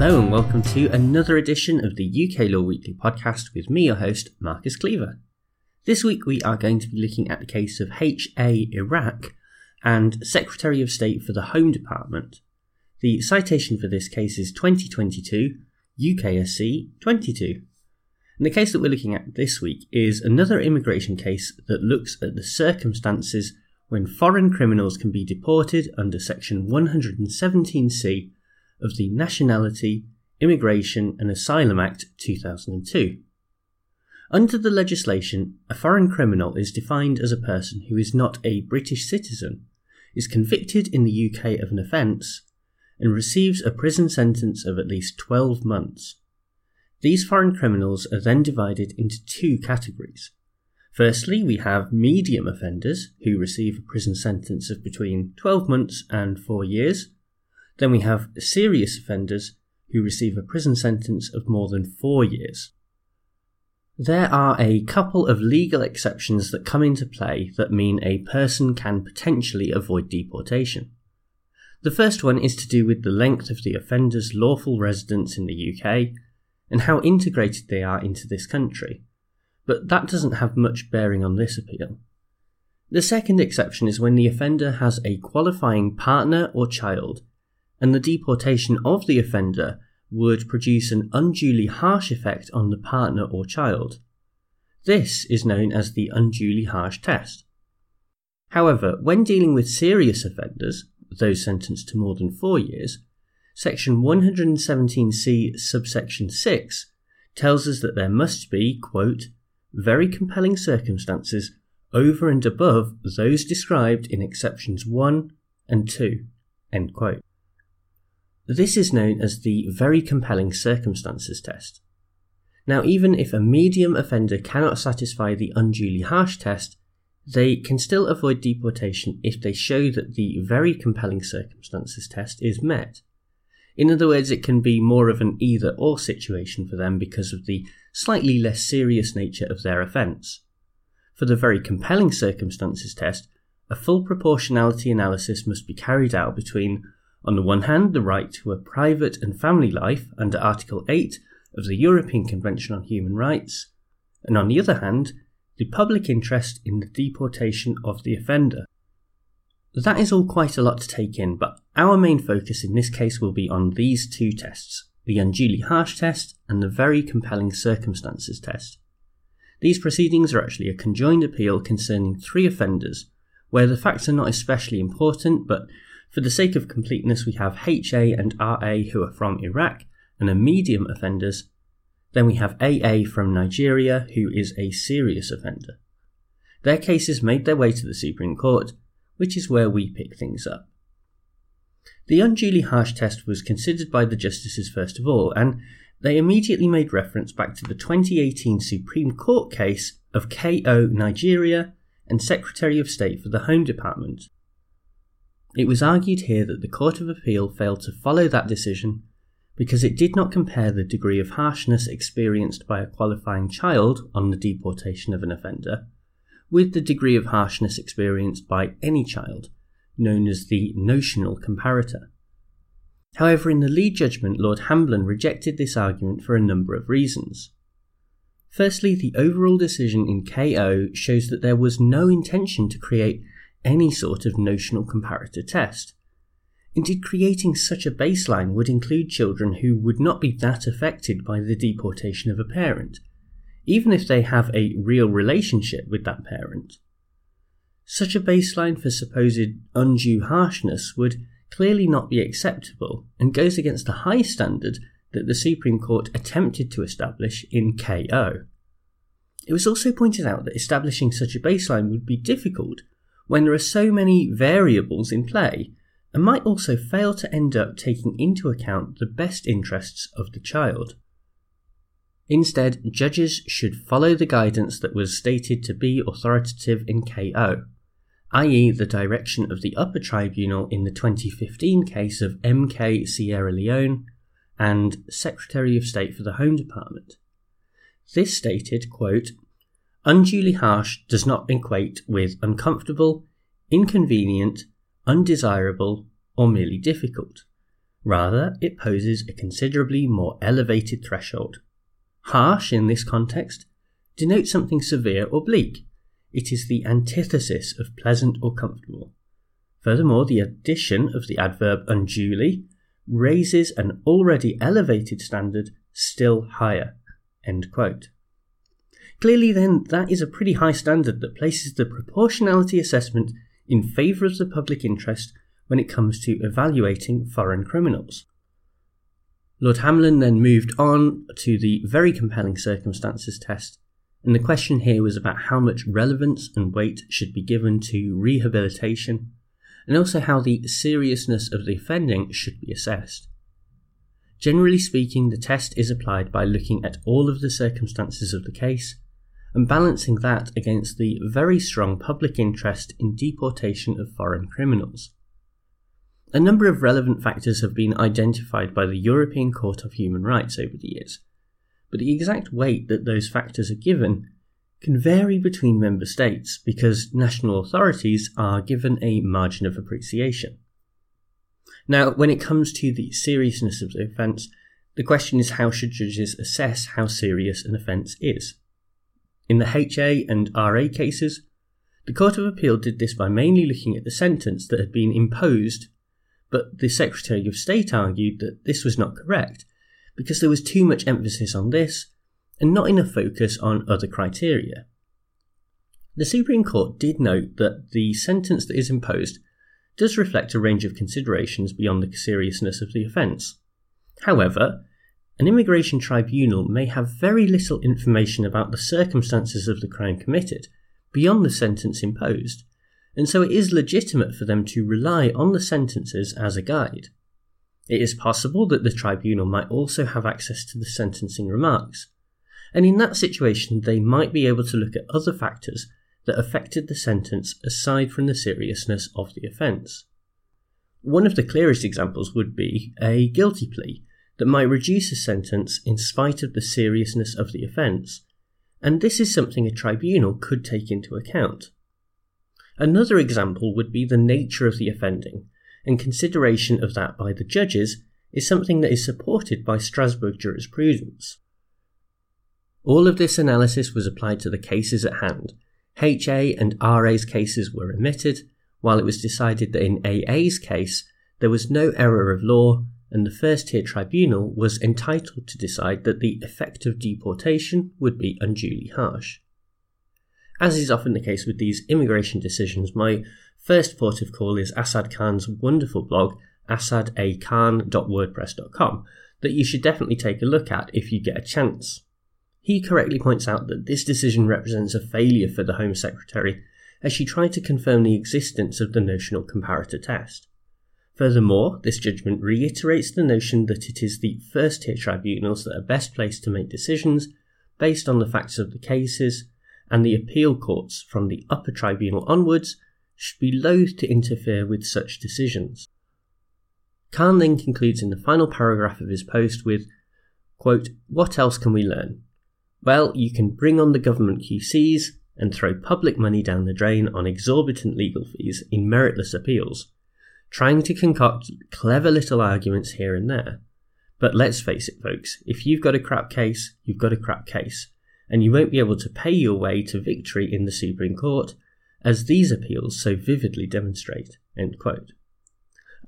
welcome to another edition of the UK Law Weekly podcast with me, your host, Marcus Cleaver. This week we are going to be looking at the case of H.A. Iraq and Secretary of State for the Home Department. The citation for this case is 2022 UKSC 22. And the case that we're looking at this week is another immigration case that looks at the circumstances when foreign criminals can be deported under Section 117C of the Nationality, Immigration and Asylum Act 2002. Under the legislation, a foreign criminal is defined as a person who is not a British citizen, is convicted in the UK of an offence, and receives a prison sentence of at least 12 months. These foreign criminals are then divided into two categories. Firstly, we have medium offenders who receive a prison sentence of between 12 months and 4 years, then we have serious offenders who receive a prison sentence of more than four years. There are a couple of legal exceptions that come into play that mean a person can potentially avoid deportation. The first one is to do with the length of the offender's lawful residence in the UK and how integrated they are into this country, but that doesn't have much bearing on this appeal. The second exception is when the offender has a qualifying partner or child and the deportation of the offender would produce an unduly harsh effect on the partner or child. This is known as the unduly harsh test. However, when dealing with serious offenders, those sentenced to more than four years, Section 117c subsection 6 tells us that there must be, quote, very compelling circumstances over and above those described in exceptions 1 and 2, end quote. This is known as the very compelling circumstances test. Now, even if a medium offender cannot satisfy the unduly harsh test, they can still avoid deportation if they show that the very compelling circumstances test is met. In other words, it can be more of an either or situation for them because of the slightly less serious nature of their offence. For the very compelling circumstances test, a full proportionality analysis must be carried out between on the one hand, the right to a private and family life under Article 8 of the European Convention on Human Rights, and on the other hand, the public interest in the deportation of the offender. That is all quite a lot to take in, but our main focus in this case will be on these two tests the unduly harsh test and the very compelling circumstances test. These proceedings are actually a conjoined appeal concerning three offenders, where the facts are not especially important, but for the sake of completeness, we have HA and RA who are from Iraq and are medium offenders. Then we have AA from Nigeria who is a serious offender. Their cases made their way to the Supreme Court, which is where we pick things up. The unduly harsh test was considered by the justices first of all, and they immediately made reference back to the 2018 Supreme Court case of KO Nigeria and Secretary of State for the Home Department, it was argued here that the Court of Appeal failed to follow that decision because it did not compare the degree of harshness experienced by a qualifying child on the deportation of an offender with the degree of harshness experienced by any child, known as the notional comparator. However, in the lead judgment, Lord Hamblen rejected this argument for a number of reasons. Firstly, the overall decision in KO shows that there was no intention to create any sort of notional comparator test. Indeed, creating such a baseline would include children who would not be that affected by the deportation of a parent, even if they have a real relationship with that parent. Such a baseline for supposed undue harshness would clearly not be acceptable and goes against the high standard that the Supreme Court attempted to establish in KO. It was also pointed out that establishing such a baseline would be difficult when there are so many variables in play and might also fail to end up taking into account the best interests of the child. Instead, judges should follow the guidance that was stated to be authoritative in KO, i.e., the direction of the upper tribunal in the 2015 case of MK Sierra Leone and Secretary of State for the Home Department. This stated, quote, Unduly harsh does not equate with uncomfortable, inconvenient, undesirable, or merely difficult. Rather, it poses a considerably more elevated threshold. Harsh, in this context, denotes something severe or bleak. It is the antithesis of pleasant or comfortable. Furthermore, the addition of the adverb unduly raises an already elevated standard still higher. Clearly, then, that is a pretty high standard that places the proportionality assessment in favour of the public interest when it comes to evaluating foreign criminals. Lord Hamblen then moved on to the very compelling circumstances test, and the question here was about how much relevance and weight should be given to rehabilitation, and also how the seriousness of the offending should be assessed. Generally speaking, the test is applied by looking at all of the circumstances of the case and balancing that against the very strong public interest in deportation of foreign criminals. A number of relevant factors have been identified by the European Court of Human Rights over the years, but the exact weight that those factors are given can vary between member states because national authorities are given a margin of appreciation. Now, when it comes to the seriousness of the offence, the question is how should judges assess how serious an offence is? In the HA and RA cases, the Court of Appeal did this by mainly looking at the sentence that had been imposed, but the Secretary of State argued that this was not correct because there was too much emphasis on this and not enough focus on other criteria. The Supreme Court did note that the sentence that is imposed does reflect a range of considerations beyond the seriousness of the offence. However, an immigration tribunal may have very little information about the circumstances of the crime committed beyond the sentence imposed, and so it is legitimate for them to rely on the sentences as a guide. It is possible that the tribunal might also have access to the sentencing remarks, and in that situation they might be able to look at other factors that affected the sentence aside from the seriousness of the offence. One of the clearest examples would be a guilty plea that might reduce a sentence in spite of the seriousness of the offence, and this is something a tribunal could take into account. Another example would be the nature of the offending, and consideration of that by the judges is something that is supported by Strasbourg jurisprudence. All of this analysis was applied to the cases at hand. HA and RA's cases were remitted, while it was decided that in AA's case there was no error of law and the first tier tribunal was entitled to decide that the effect of deportation would be unduly harsh. As is often the case with these immigration decisions, my first port of call is Assad Khan's wonderful blog, assadakhan.wordpress.com, that you should definitely take a look at if you get a chance. He correctly points out that this decision represents a failure for the Home Secretary as she tried to confirm the existence of the notional comparator test. Furthermore, this judgment reiterates the notion that it is the first tier tribunals that are best placed to make decisions based on the facts of the cases, and the appeal courts from the upper tribunal onwards should be loath to interfere with such decisions. Khan then concludes in the final paragraph of his post with, quote, What else can we learn? Well, you can bring on the government QCs and throw public money down the drain on exorbitant legal fees in meritless appeals trying to concoct clever little arguments here and there. But let's face it, folks, if you've got a crap case, you've got a crap case, and you won't be able to pay your way to victory in the Supreme Court, as these appeals so vividly demonstrate.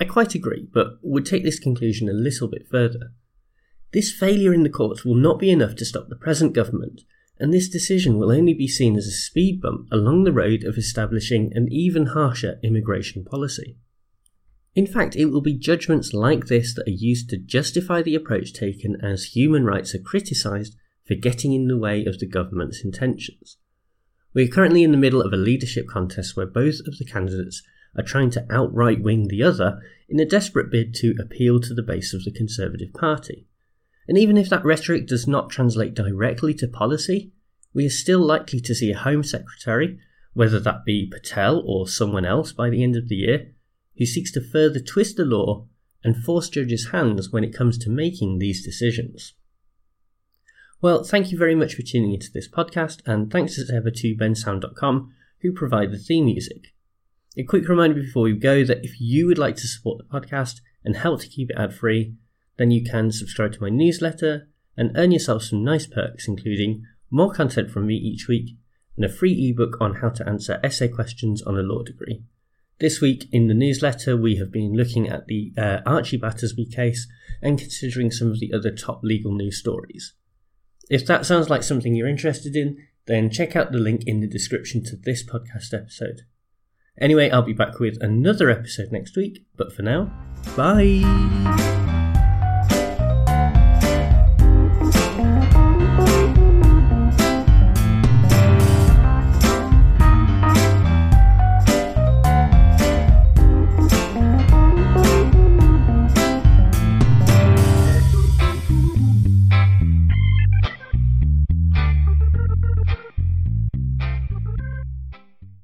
I quite agree, but would take this conclusion a little bit further. This failure in the courts will not be enough to stop the present government, and this decision will only be seen as a speed bump along the road of establishing an even harsher immigration policy. In fact, it will be judgments like this that are used to justify the approach taken as human rights are criticised for getting in the way of the government's intentions. We are currently in the middle of a leadership contest where both of the candidates are trying to outright wing the other in a desperate bid to appeal to the base of the Conservative Party. And even if that rhetoric does not translate directly to policy, we are still likely to see a Home Secretary, whether that be Patel or someone else by the end of the year, who seeks to further twist the law and force judges' hands when it comes to making these decisions. Well, thank you very much for tuning into this podcast, and thanks as ever to bensound.com, who provide the theme music. A quick reminder before we go that if you would like to support the podcast, and help to keep it ad free, then you can subscribe to my newsletter and earn yourself some nice perks, including more content from me each week and a free ebook on how to answer essay questions on a law degree. This week in the newsletter, we have been looking at the uh, Archie Battersby case and considering some of the other top legal news stories. If that sounds like something you're interested in, then check out the link in the description to this podcast episode. Anyway, I'll be back with another episode next week, but for now, bye!